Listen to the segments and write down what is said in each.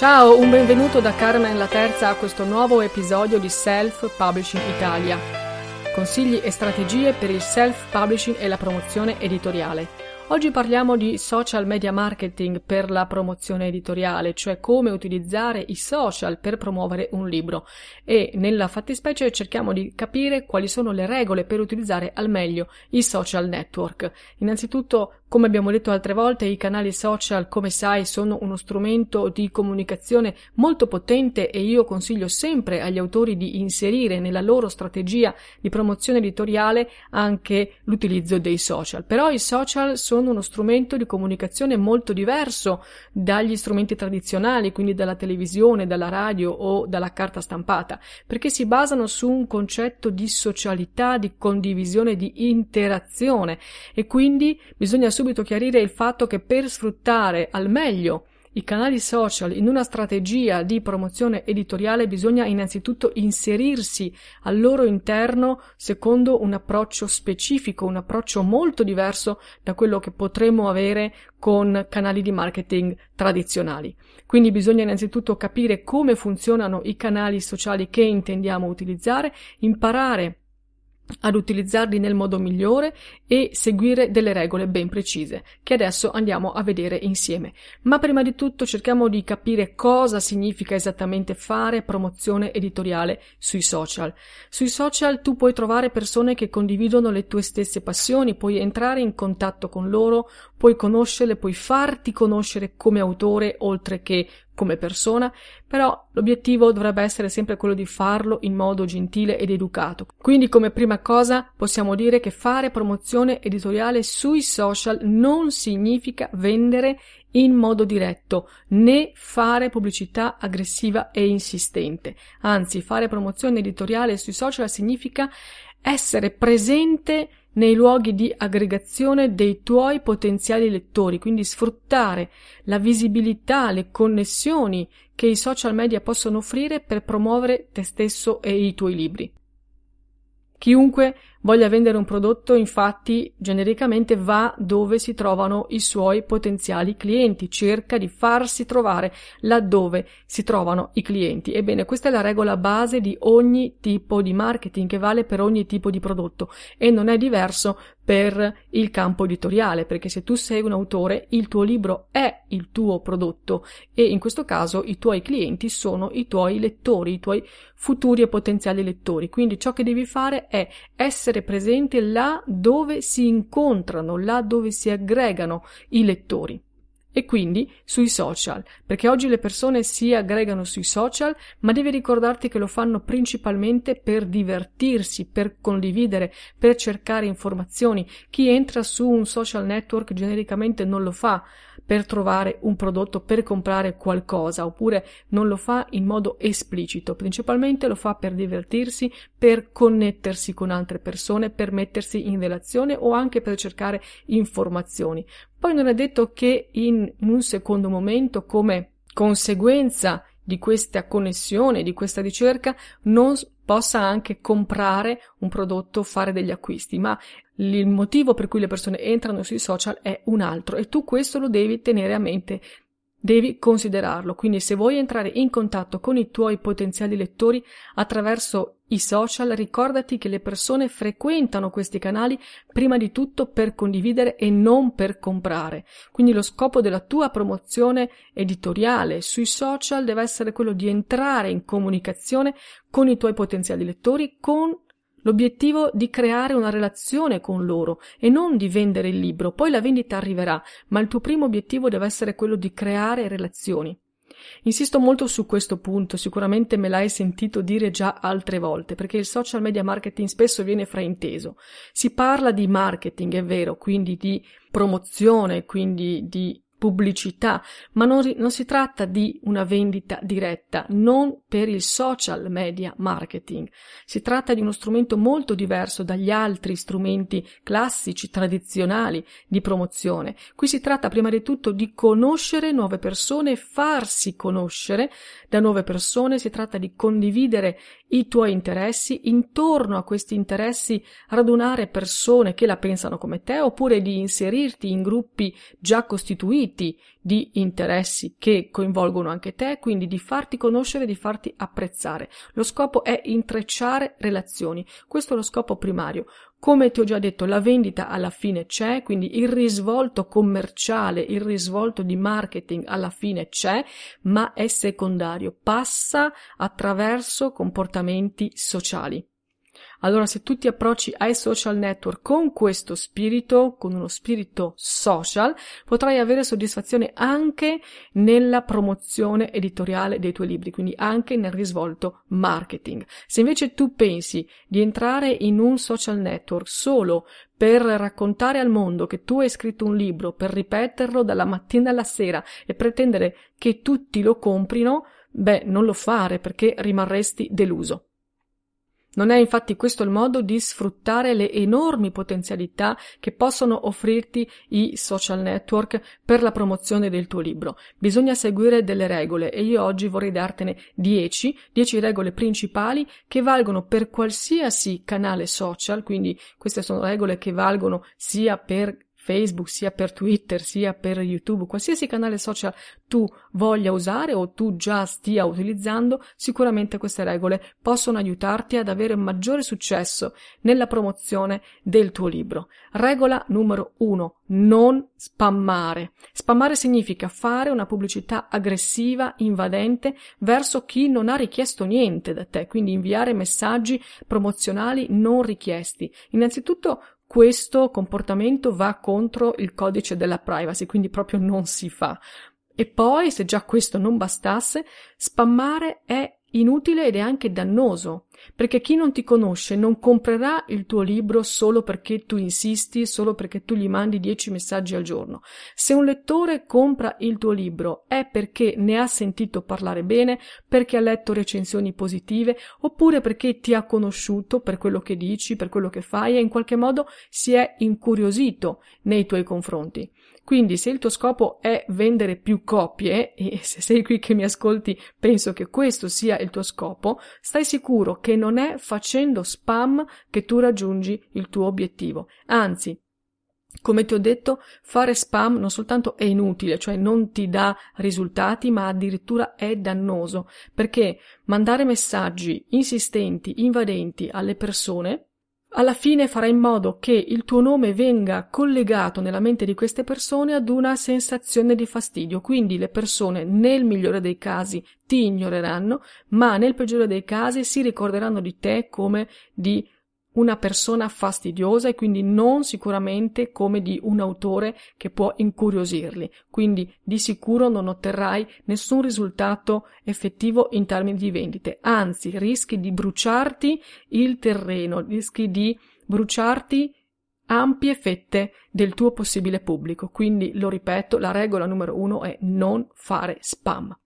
Ciao, un benvenuto da Carmen la Terza a questo nuovo episodio di Self Publishing Italia. Consigli e strategie per il self publishing e la promozione editoriale. Oggi parliamo di social media marketing per la promozione editoriale, cioè come utilizzare i social per promuovere un libro e nella fattispecie cerchiamo di capire quali sono le regole per utilizzare al meglio i social network. Innanzitutto come abbiamo detto altre volte, i canali social, come sai, sono uno strumento di comunicazione molto potente e io consiglio sempre agli autori di inserire nella loro strategia di promozione editoriale anche l'utilizzo dei social. Però i social sono uno strumento di comunicazione molto diverso dagli strumenti tradizionali, quindi dalla televisione, dalla radio o dalla carta stampata, perché si basano su un concetto di socialità, di condivisione, di interazione e quindi bisogna subito chiarire il fatto che per sfruttare al meglio i canali social in una strategia di promozione editoriale bisogna innanzitutto inserirsi al loro interno secondo un approccio specifico, un approccio molto diverso da quello che potremmo avere con canali di marketing tradizionali. Quindi bisogna innanzitutto capire come funzionano i canali sociali che intendiamo utilizzare, imparare ad utilizzarli nel modo migliore e seguire delle regole ben precise che adesso andiamo a vedere insieme. Ma prima di tutto cerchiamo di capire cosa significa esattamente fare promozione editoriale sui social. Sui social tu puoi trovare persone che condividono le tue stesse passioni, puoi entrare in contatto con loro, puoi conoscerle, puoi farti conoscere come autore oltre che come persona, però l'obiettivo dovrebbe essere sempre quello di farlo in modo gentile ed educato. Quindi come prima cosa possiamo dire che fare promozione editoriale sui social non significa vendere in modo diretto, né fare pubblicità aggressiva e insistente. Anzi, fare promozione editoriale sui social significa essere presente nei luoghi di aggregazione dei tuoi potenziali lettori, quindi sfruttare la visibilità, le connessioni che i social media possono offrire per promuovere te stesso e i tuoi libri. Chiunque voglia vendere un prodotto, infatti, genericamente va dove si trovano i suoi potenziali clienti, cerca di farsi trovare laddove si trovano i clienti. Ebbene, questa è la regola base di ogni tipo di marketing che vale per ogni tipo di prodotto e non è diverso per il campo editoriale, perché se tu sei un autore, il tuo libro è il tuo prodotto e in questo caso i tuoi clienti sono i tuoi lettori, i tuoi futuri e potenziali lettori. Quindi ciò che devi fare è essere presente là dove si incontrano, là dove si aggregano i lettori e quindi sui social, perché oggi le persone si aggregano sui social, ma devi ricordarti che lo fanno principalmente per divertirsi, per condividere, per cercare informazioni. Chi entra su un social network genericamente non lo fa per trovare un prodotto, per comprare qualcosa, oppure non lo fa in modo esplicito, principalmente lo fa per divertirsi, per connettersi con altre persone, per mettersi in relazione o anche per cercare informazioni. Poi non è detto che in un secondo momento, come conseguenza di questa connessione, di questa ricerca, non possa anche comprare un prodotto, fare degli acquisti, ma il motivo per cui le persone entrano sui social è un altro e tu questo lo devi tenere a mente Devi considerarlo, quindi se vuoi entrare in contatto con i tuoi potenziali lettori attraverso i social, ricordati che le persone frequentano questi canali prima di tutto per condividere e non per comprare. Quindi lo scopo della tua promozione editoriale sui social deve essere quello di entrare in comunicazione con i tuoi potenziali lettori, con L'obiettivo di creare una relazione con loro e non di vendere il libro, poi la vendita arriverà, ma il tuo primo obiettivo deve essere quello di creare relazioni. Insisto molto su questo punto, sicuramente me l'hai sentito dire già altre volte, perché il social media marketing spesso viene frainteso. Si parla di marketing, è vero, quindi di promozione, quindi di pubblicità, ma non, non, si tratta di una vendita diretta, non per il social media marketing. Si tratta di uno strumento molto diverso dagli altri strumenti classici, tradizionali di promozione. Qui si tratta prima di tutto di conoscere nuove persone, farsi conoscere da nuove persone, si tratta di condividere i tuoi interessi, intorno a questi interessi radunare persone che la pensano come te oppure di inserirti in gruppi già costituiti di interessi che coinvolgono anche te, quindi di farti conoscere, di farti apprezzare. Lo scopo è intrecciare relazioni. Questo è lo scopo primario. Come ti ho già detto, la vendita alla fine c'è, quindi il risvolto commerciale, il risvolto di marketing alla fine c'è, ma è secondario, passa attraverso comportamenti sociali. Allora, se tu ti approcci ai social network con questo spirito, con uno spirito social, potrai avere soddisfazione anche nella promozione editoriale dei tuoi libri, quindi anche nel risvolto marketing. Se invece tu pensi di entrare in un social network solo per raccontare al mondo che tu hai scritto un libro, per ripeterlo dalla mattina alla sera e pretendere che tutti lo comprino, beh, non lo fare perché rimarresti deluso. Non è infatti questo il modo di sfruttare le enormi potenzialità che possono offrirti i social network per la promozione del tuo libro. Bisogna seguire delle regole e io oggi vorrei dartene 10, 10 regole principali che valgono per qualsiasi canale social, quindi queste sono regole che valgono sia per Facebook, sia per Twitter, sia per YouTube, qualsiasi canale social tu voglia usare o tu già stia utilizzando, sicuramente queste regole possono aiutarti ad avere maggiore successo nella promozione del tuo libro. Regola numero uno, non spammare. Spammare significa fare una pubblicità aggressiva, invadente verso chi non ha richiesto niente da te, quindi inviare messaggi promozionali non richiesti. Innanzitutto questo comportamento va contro il codice della privacy, quindi proprio non si fa. E poi, se già questo non bastasse, spammare è inutile ed è anche dannoso, perché chi non ti conosce non comprerà il tuo libro solo perché tu insisti, solo perché tu gli mandi dieci messaggi al giorno. Se un lettore compra il tuo libro è perché ne ha sentito parlare bene, perché ha letto recensioni positive, oppure perché ti ha conosciuto per quello che dici, per quello che fai e in qualche modo si è incuriosito nei tuoi confronti. Quindi se il tuo scopo è vendere più copie, e se sei qui che mi ascolti penso che questo sia il tuo scopo, stai sicuro che non è facendo spam che tu raggiungi il tuo obiettivo. Anzi, come ti ho detto, fare spam non soltanto è inutile, cioè non ti dà risultati, ma addirittura è dannoso, perché mandare messaggi insistenti, invadenti alle persone alla fine farai in modo che il tuo nome venga collegato nella mente di queste persone ad una sensazione di fastidio, quindi le persone nel migliore dei casi ti ignoreranno, ma nel peggiore dei casi si ricorderanno di te come di una persona fastidiosa e quindi non sicuramente come di un autore che può incuriosirli. Quindi di sicuro non otterrai nessun risultato effettivo in termini di vendite, anzi rischi di bruciarti il terreno, rischi di bruciarti ampie fette del tuo possibile pubblico. Quindi lo ripeto, la regola numero uno è non fare spam.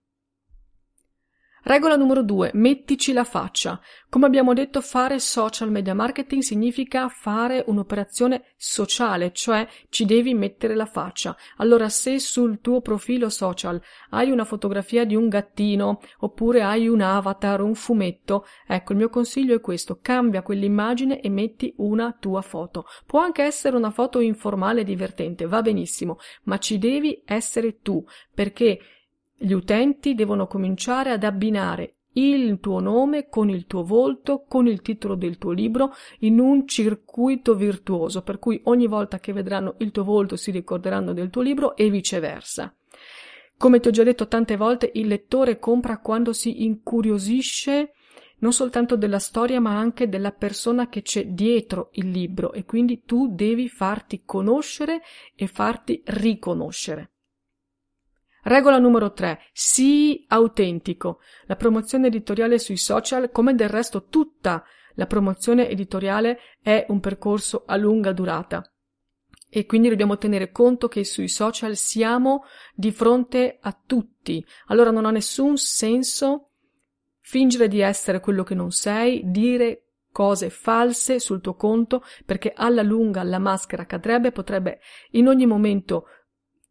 Regola numero due, mettici la faccia. Come abbiamo detto, fare social media marketing significa fare un'operazione sociale, cioè ci devi mettere la faccia. Allora, se sul tuo profilo social hai una fotografia di un gattino, oppure hai un avatar, un fumetto, ecco, il mio consiglio è questo, cambia quell'immagine e metti una tua foto. Può anche essere una foto informale e divertente, va benissimo, ma ci devi essere tu, perché Gli utenti devono cominciare ad abbinare il tuo nome con il tuo volto, con il titolo del tuo libro, in un circuito virtuoso, per cui ogni volta che vedranno il tuo volto si ricorderanno del tuo libro e viceversa. Come ti ho già detto tante volte, il lettore compra quando si incuriosisce non soltanto della storia ma anche della persona che c'è dietro il libro e quindi tu devi farti conoscere e farti riconoscere. Regola numero 3. Sii autentico. La promozione editoriale sui social, come del resto tutta la promozione editoriale, è un percorso a lunga durata. E quindi dobbiamo tenere conto che sui social siamo di fronte a tutti. Allora non ha nessun senso fingere di essere quello che non sei, dire cose false sul tuo conto, perché alla lunga la maschera cadrebbe, potrebbe in ogni momento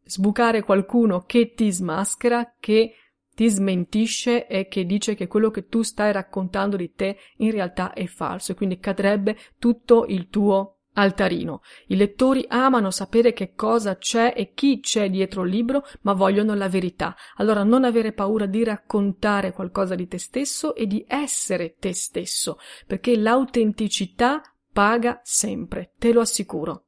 sbucare qualcuno che ti smaschera, che ti smentisce e che dice che quello che tu stai raccontando di te in realtà è falso e quindi cadrebbe tutto il tuo altarino. I lettori amano sapere che cosa c'è e chi c'è dietro il libro, ma vogliono la verità. Allora non avere paura di raccontare qualcosa di te stesso e di essere te stesso, perché l'autenticità paga sempre, te lo assicuro.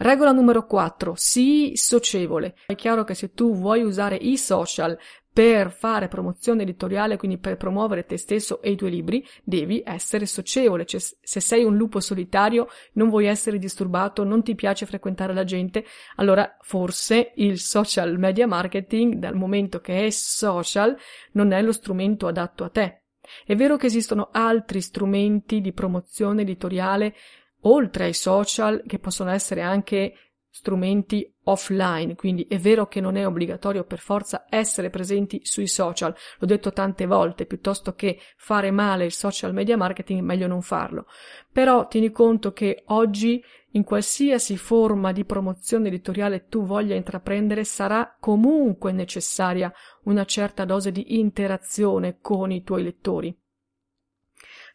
Regola numero 4. Sii socievole. È chiaro che se tu vuoi usare i social per fare promozione editoriale, quindi per promuovere te stesso e i tuoi libri, devi essere socievole. Cioè, se sei un lupo solitario, non vuoi essere disturbato, non ti piace frequentare la gente, allora forse il social media marketing, dal momento che è social, non è lo strumento adatto a te. È vero che esistono altri strumenti di promozione editoriale oltre ai social che possono essere anche strumenti offline, quindi è vero che non è obbligatorio per forza essere presenti sui social, l'ho detto tante volte, piuttosto che fare male il social media marketing, meglio non farlo. Però tieni conto che oggi in qualsiasi forma di promozione editoriale tu voglia intraprendere sarà comunque necessaria una certa dose di interazione con i tuoi lettori.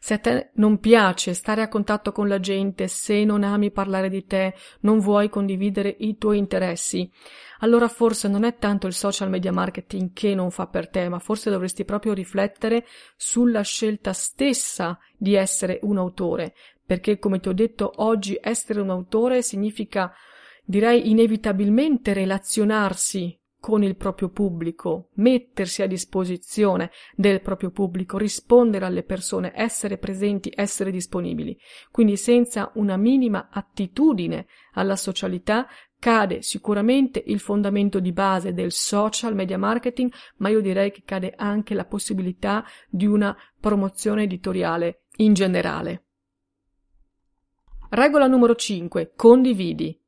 Se a te non piace stare a contatto con la gente, se non ami parlare di te, non vuoi condividere i tuoi interessi, allora forse non è tanto il social media marketing che non fa per te, ma forse dovresti proprio riflettere sulla scelta stessa di essere un autore, perché come ti ho detto oggi essere un autore significa direi inevitabilmente relazionarsi con il proprio pubblico, mettersi a disposizione del proprio pubblico, rispondere alle persone, essere presenti, essere disponibili. Quindi senza una minima attitudine alla socialità cade sicuramente il fondamento di base del social media marketing, ma io direi che cade anche la possibilità di una promozione editoriale in generale. Regola numero 5. Condividi.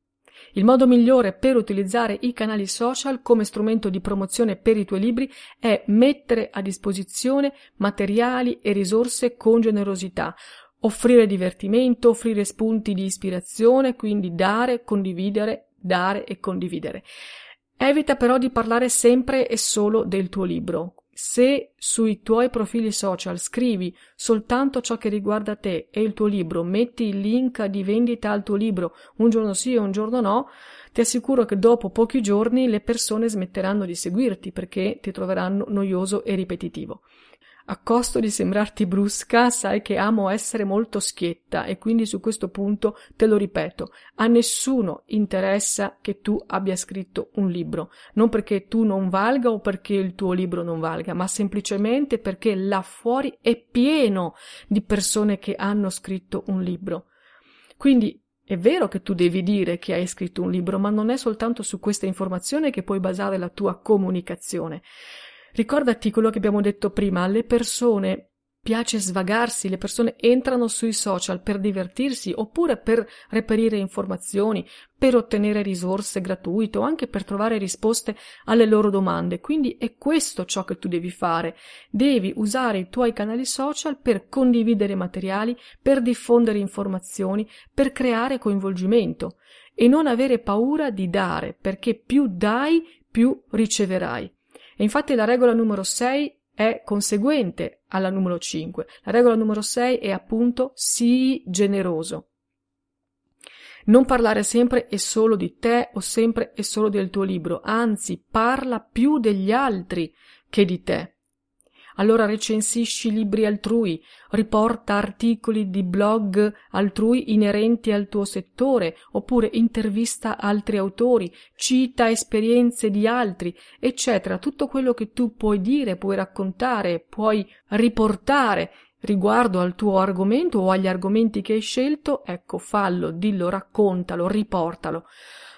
Il modo migliore per utilizzare i canali social come strumento di promozione per i tuoi libri è mettere a disposizione materiali e risorse con generosità, offrire divertimento, offrire spunti di ispirazione, quindi dare, condividere, dare e condividere. Evita però di parlare sempre e solo del tuo libro. Se sui tuoi profili social scrivi soltanto ciò che riguarda te e il tuo libro, metti il link di vendita al tuo libro un giorno sì e un giorno no, ti assicuro che dopo pochi giorni le persone smetteranno di seguirti perché ti troveranno noioso e ripetitivo. A costo di sembrarti brusca, sai che amo essere molto schietta e quindi su questo punto te lo ripeto, a nessuno interessa che tu abbia scritto un libro, non perché tu non valga o perché il tuo libro non valga, ma semplicemente perché là fuori è pieno di persone che hanno scritto un libro. Quindi è vero che tu devi dire che hai scritto un libro, ma non è soltanto su questa informazione che puoi basare la tua comunicazione. Ricordati quello che abbiamo detto prima, alle persone piace svagarsi, le persone entrano sui social per divertirsi oppure per reperire informazioni, per ottenere risorse gratuite o anche per trovare risposte alle loro domande. Quindi è questo ciò che tu devi fare. Devi usare i tuoi canali social per condividere materiali, per diffondere informazioni, per creare coinvolgimento e non avere paura di dare, perché più dai, più riceverai. E infatti la regola numero 6 è conseguente alla numero 5. La regola numero 6 è appunto sii generoso. Non parlare sempre e solo di te o sempre e solo del tuo libro, anzi parla più degli altri che di te. Allora recensisci libri altrui, riporta articoli di blog altrui inerenti al tuo settore, oppure intervista altri autori, cita esperienze di altri, eccetera. Tutto quello che tu puoi dire, puoi raccontare, puoi riportare riguardo al tuo argomento o agli argomenti che hai scelto, ecco, fallo, dillo, raccontalo, riportalo.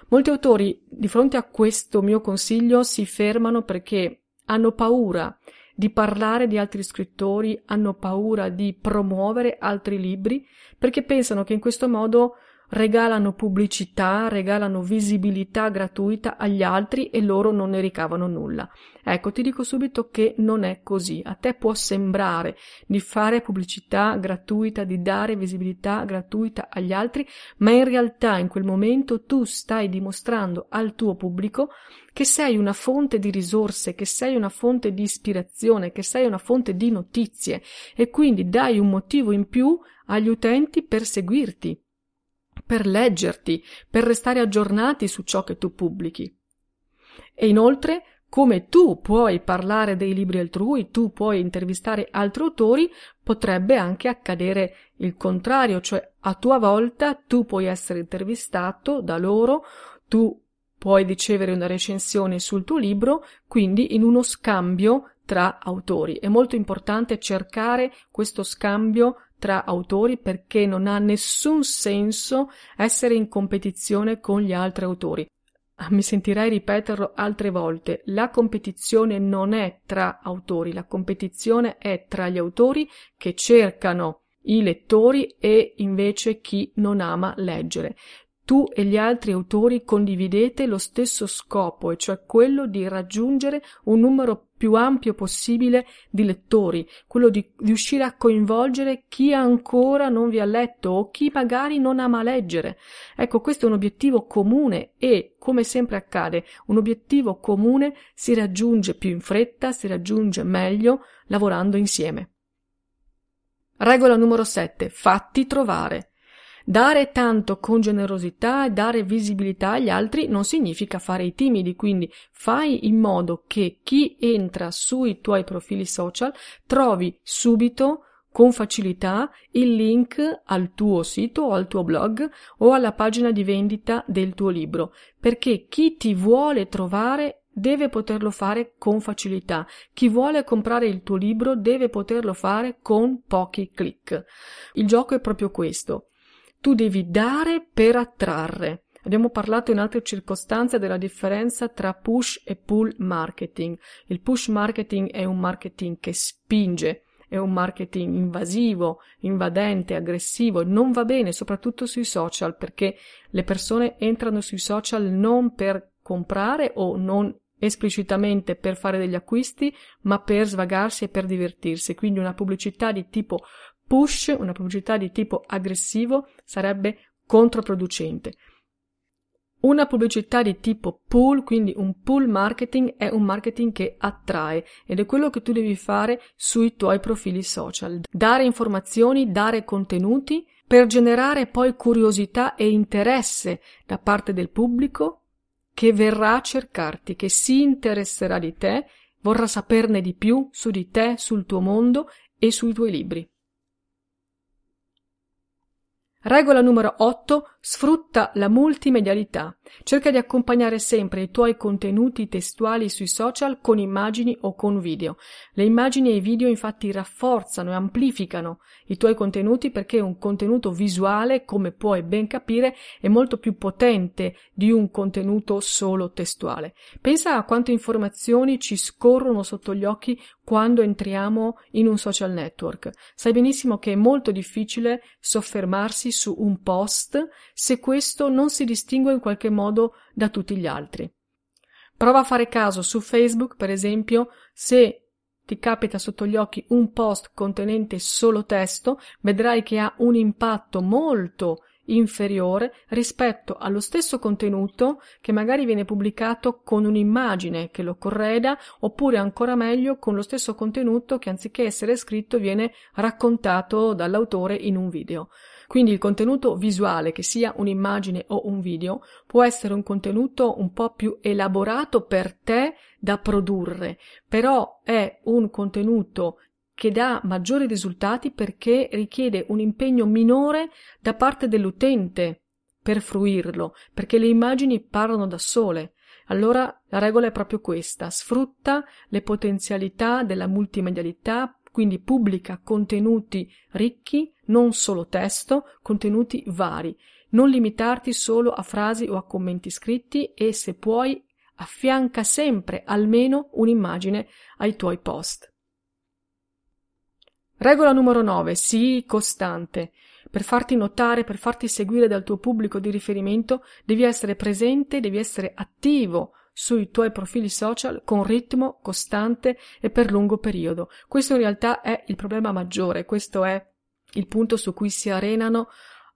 Molti autori, di fronte a questo mio consiglio, si fermano perché hanno paura di parlare di altri scrittori, hanno paura di promuovere altri libri, perché pensano che in questo modo regalano pubblicità, regalano visibilità gratuita agli altri e loro non ne ricavano nulla. Ecco, ti dico subito che non è così. A te può sembrare di fare pubblicità gratuita, di dare visibilità gratuita agli altri, ma in realtà in quel momento tu stai dimostrando al tuo pubblico che sei una fonte di risorse, che sei una fonte di ispirazione, che sei una fonte di notizie e quindi dai un motivo in più agli utenti per seguirti per leggerti, per restare aggiornati su ciò che tu pubblichi. E inoltre, come tu puoi parlare dei libri altrui, tu puoi intervistare altri autori, potrebbe anche accadere il contrario, cioè a tua volta tu puoi essere intervistato da loro, tu puoi ricevere una recensione sul tuo libro, quindi in uno scambio tra autori. È molto importante cercare questo scambio tra autori perché non ha nessun senso essere in competizione con gli altri autori. Mi sentirei ripeterlo altre volte. La competizione non è tra autori, la competizione è tra gli autori che cercano i lettori e invece chi non ama leggere tu e gli altri autori condividete lo stesso scopo, e cioè quello di raggiungere un numero più ampio possibile di lettori, quello di riuscire a coinvolgere chi ancora non vi ha letto o chi magari non ama leggere. Ecco, questo è un obiettivo comune e, come sempre accade, un obiettivo comune si raggiunge più in fretta, si raggiunge meglio lavorando insieme. Regola numero 7. Fatti trovare. Dare tanto con generosità e dare visibilità agli altri non significa fare i timidi, quindi fai in modo che chi entra sui tuoi profili social trovi subito con facilità il link al tuo sito o al tuo blog o alla pagina di vendita del tuo libro, perché chi ti vuole trovare deve poterlo fare con facilità. Chi vuole comprare il tuo libro deve poterlo fare con pochi clic. Il gioco è proprio questo. Tu devi dare per attrarre. Abbiamo parlato in altre circostanze della differenza tra push e pull marketing. Il push marketing è un marketing che spinge, è un marketing invasivo, invadente, aggressivo, non va bene soprattutto sui social perché le persone entrano sui social non per comprare o non esplicitamente per fare degli acquisti, ma per svagarsi e per divertirsi. Quindi una pubblicità di tipo push, una pubblicità di tipo aggressivo, sarebbe controproducente. Una pubblicità di tipo pull, quindi un pull marketing, è un marketing che attrae ed è quello che tu devi fare sui tuoi profili social. Dare informazioni, dare contenuti per generare poi curiosità e interesse da parte del pubblico che verrà a cercarti, che si interesserà di te, vorrà saperne di più su di te, sul tuo mondo e sui tuoi libri. Regola numero 8. Sfrutta la multimedialità. Cerca di accompagnare sempre i tuoi contenuti testuali sui social con immagini o con video. Le immagini e i video infatti rafforzano e amplificano i tuoi contenuti perché un contenuto visuale, come puoi ben capire, è molto più potente di un contenuto solo testuale. Pensa a quante informazioni ci scorrono sotto gli occhi quando entriamo in un social network. Sai benissimo che è molto difficile soffermarsi su un post se questo non si distingue in qualche modo da tutti gli altri. Prova a fare caso su Facebook, per esempio, se ti capita sotto gli occhi un post contenente solo testo, vedrai che ha un impatto molto inferiore rispetto allo stesso contenuto che magari viene pubblicato con un'immagine che lo correda oppure ancora meglio con lo stesso contenuto che anziché essere scritto viene raccontato dall'autore in un video. Quindi il contenuto visuale, che sia un'immagine o un video, può essere un contenuto un po' più elaborato per te da produrre, però è un contenuto che dà maggiori risultati perché richiede un impegno minore da parte dell'utente per fruirlo, perché le immagini parlano da sole. Allora la regola è proprio questa, sfrutta le potenzialità della multimedialità, quindi pubblica contenuti ricchi, non solo testo, contenuti vari. Non limitarti solo a frasi o a commenti scritti e se puoi affianca sempre almeno un'immagine ai tuoi post. Regola numero 9. Sii costante. Per farti notare, per farti seguire dal tuo pubblico di riferimento, devi essere presente, devi essere attivo sui tuoi profili social con ritmo costante e per lungo periodo. Questo in realtà è il problema maggiore, questo è il punto su cui si arenano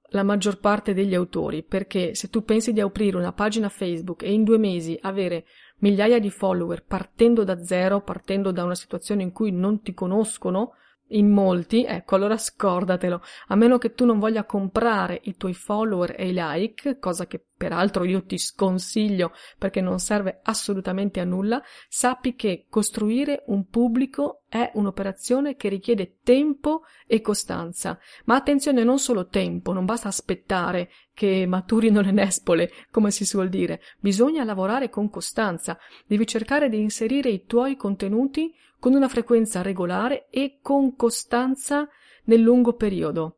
la maggior parte degli autori, perché se tu pensi di aprire una pagina Facebook e in due mesi avere migliaia di follower partendo da zero, partendo da una situazione in cui non ti conoscono, in molti, ecco, allora scordatelo, a meno che tu non voglia comprare i tuoi follower e i like, cosa che peraltro io ti sconsiglio perché non serve assolutamente a nulla, sappi che costruire un pubblico è un'operazione che richiede tempo e costanza. Ma attenzione, non solo tempo, non basta aspettare che maturino le nespole, come si suol dire, bisogna lavorare con costanza, devi cercare di inserire i tuoi contenuti con una frequenza regolare e con costanza nel lungo periodo.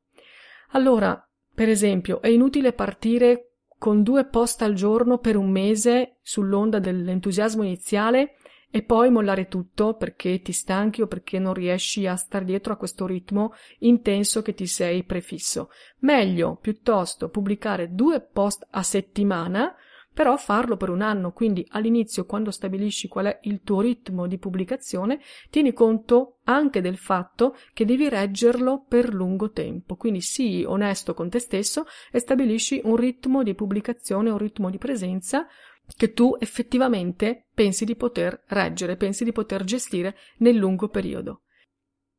Allora, per esempio, è inutile partire con due post al giorno per un mese sull'onda dell'entusiasmo iniziale e poi mollare tutto perché ti stanchi o perché non riesci a star dietro a questo ritmo intenso che ti sei prefisso. Meglio piuttosto pubblicare due post a settimana però farlo per un anno, quindi all'inizio quando stabilisci qual è il tuo ritmo di pubblicazione, tieni conto anche del fatto che devi reggerlo per lungo tempo, quindi sii onesto con te stesso e stabilisci un ritmo di pubblicazione, un ritmo di presenza che tu effettivamente pensi di poter reggere, pensi di poter gestire nel lungo periodo.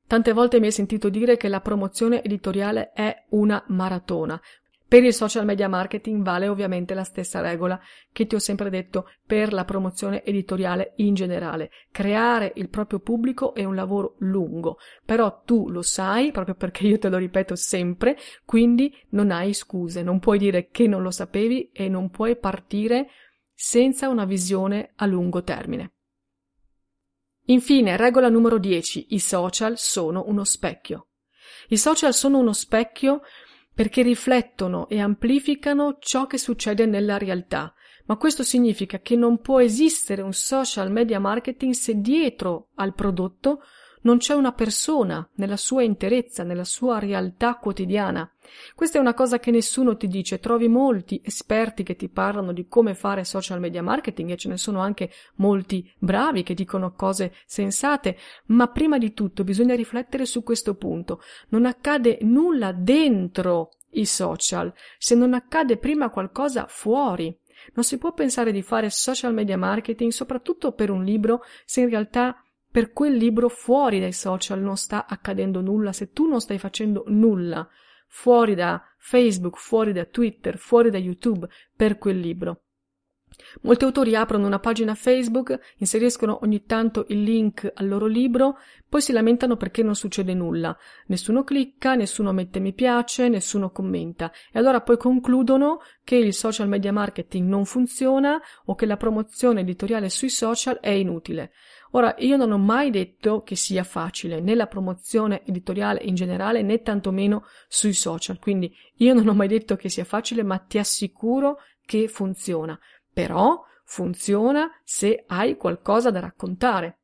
Tante volte mi hai sentito dire che la promozione editoriale è una maratona. Per il social media marketing vale ovviamente la stessa regola che ti ho sempre detto per la promozione editoriale in generale. Creare il proprio pubblico è un lavoro lungo, però tu lo sai proprio perché io te lo ripeto sempre, quindi non hai scuse, non puoi dire che non lo sapevi e non puoi partire senza una visione a lungo termine. Infine, regola numero 10. I social sono uno specchio. I social sono uno specchio perché riflettono e amplificano ciò che succede nella realtà, ma questo significa che non può esistere un social media marketing se dietro al prodotto non c'è una persona nella sua interezza, nella sua realtà quotidiana. Questa è una cosa che nessuno ti dice. Trovi molti esperti che ti parlano di come fare social media marketing e ce ne sono anche molti bravi che dicono cose sensate, ma prima di tutto bisogna riflettere su questo punto. Non accade nulla dentro i social se non accade prima qualcosa fuori. Non si può pensare di fare social media marketing, soprattutto per un libro, se in realtà per quel libro fuori dai social non sta accadendo nulla, se tu non stai facendo nulla fuori da Facebook, fuori da Twitter, fuori da YouTube per quel libro. Molti autori aprono una pagina Facebook, inseriscono ogni tanto il link al loro libro, poi si lamentano perché non succede nulla. Nessuno clicca, nessuno mette mi piace, nessuno commenta. E allora poi concludono che il social media marketing non funziona o che la promozione editoriale sui social è inutile. Ora, io non ho mai detto che sia facile né la promozione editoriale in generale né tantomeno sui social, quindi io non ho mai detto che sia facile, ma ti assicuro che funziona. Però funziona se hai qualcosa da raccontare.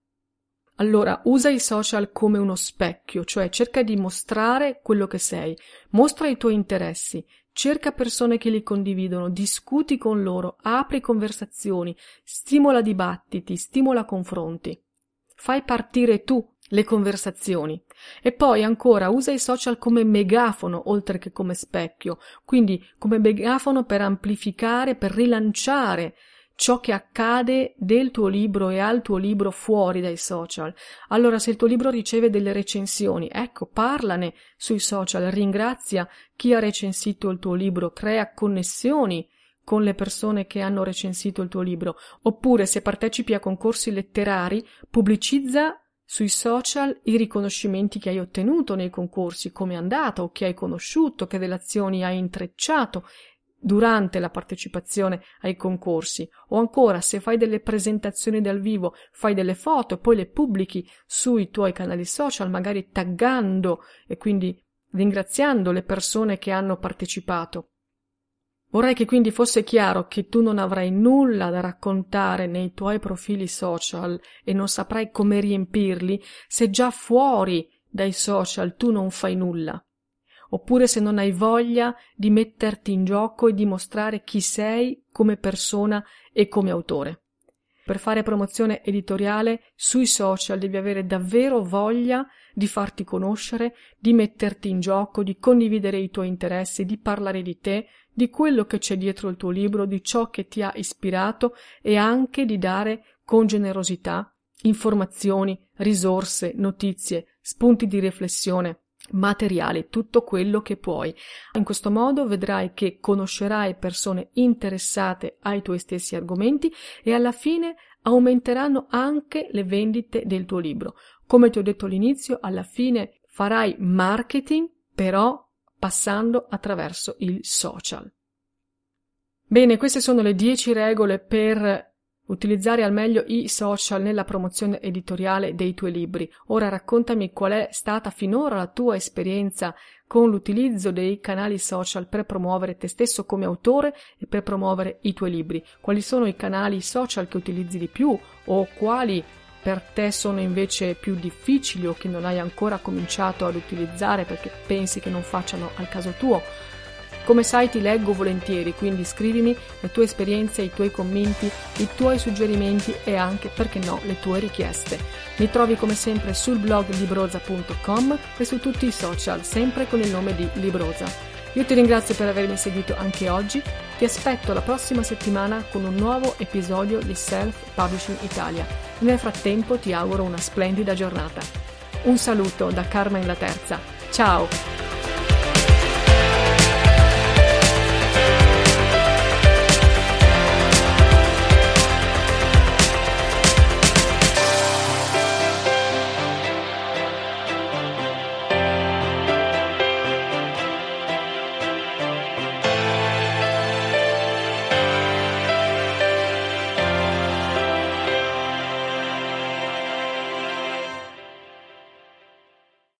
Allora, usa i social come uno specchio, cioè cerca di mostrare quello che sei, mostra i tuoi interessi, cerca persone che li condividono, discuti con loro, apri conversazioni, stimola dibattiti, stimola confronti. Fai partire tu le conversazioni. E poi ancora usa i social come megafono oltre che come specchio, quindi come megafono per amplificare, per rilanciare ciò che accade del tuo libro e al tuo libro fuori dai social. Allora, se il tuo libro riceve delle recensioni, ecco, parlane sui social, ringrazia chi ha recensito il tuo libro, crea connessioni con le persone che hanno recensito il tuo libro, oppure se partecipi a concorsi letterari, pubblicizza sui social i riconoscimenti che hai ottenuto nei concorsi, come è andato, chi hai conosciuto, che relazioni hai intrecciato durante la partecipazione ai concorsi o ancora se fai delle presentazioni dal vivo, fai delle foto e poi le pubblichi sui tuoi canali social, magari taggando e quindi ringraziando le persone che hanno partecipato. Vorrei che quindi fosse chiaro che tu non avrai nulla da raccontare nei tuoi profili social e non saprai come riempirli se già fuori dai social tu non fai nulla oppure se non hai voglia di metterti in gioco e dimostrare chi sei come persona e come autore. Per fare promozione editoriale sui social devi avere davvero voglia di farti conoscere, di metterti in gioco, di condividere i tuoi interessi, di parlare di te, di quello che c'è dietro il tuo libro, di ciò che ti ha ispirato e anche di dare con generosità informazioni, risorse, notizie, spunti di riflessione materiale, tutto quello che puoi. In questo modo vedrai che conoscerai persone interessate ai tuoi stessi argomenti e alla fine aumenteranno anche le vendite del tuo libro. Come ti ho detto all'inizio, alla fine farai marketing, però passando attraverso il social. Bene, queste sono le 10 regole per Utilizzare al meglio i social nella promozione editoriale dei tuoi libri. Ora raccontami qual è stata finora la tua esperienza con l'utilizzo dei canali social per promuovere te stesso come autore e per promuovere i tuoi libri. Quali sono i canali social che utilizzi di più o quali per te sono invece più difficili o che non hai ancora cominciato ad utilizzare perché pensi che non facciano al caso tuo? Come sai ti leggo volentieri, quindi scrivimi le tue esperienze, i tuoi commenti, i tuoi suggerimenti e anche, perché no, le tue richieste. Mi trovi come sempre sul blog libroza.com e su tutti i social, sempre con il nome di Libroza. Io ti ringrazio per avermi seguito anche oggi, ti aspetto la prossima settimana con un nuovo episodio di Self Publishing Italia. Nel frattempo ti auguro una splendida giornata. Un saluto da Carmen la Terza. Ciao!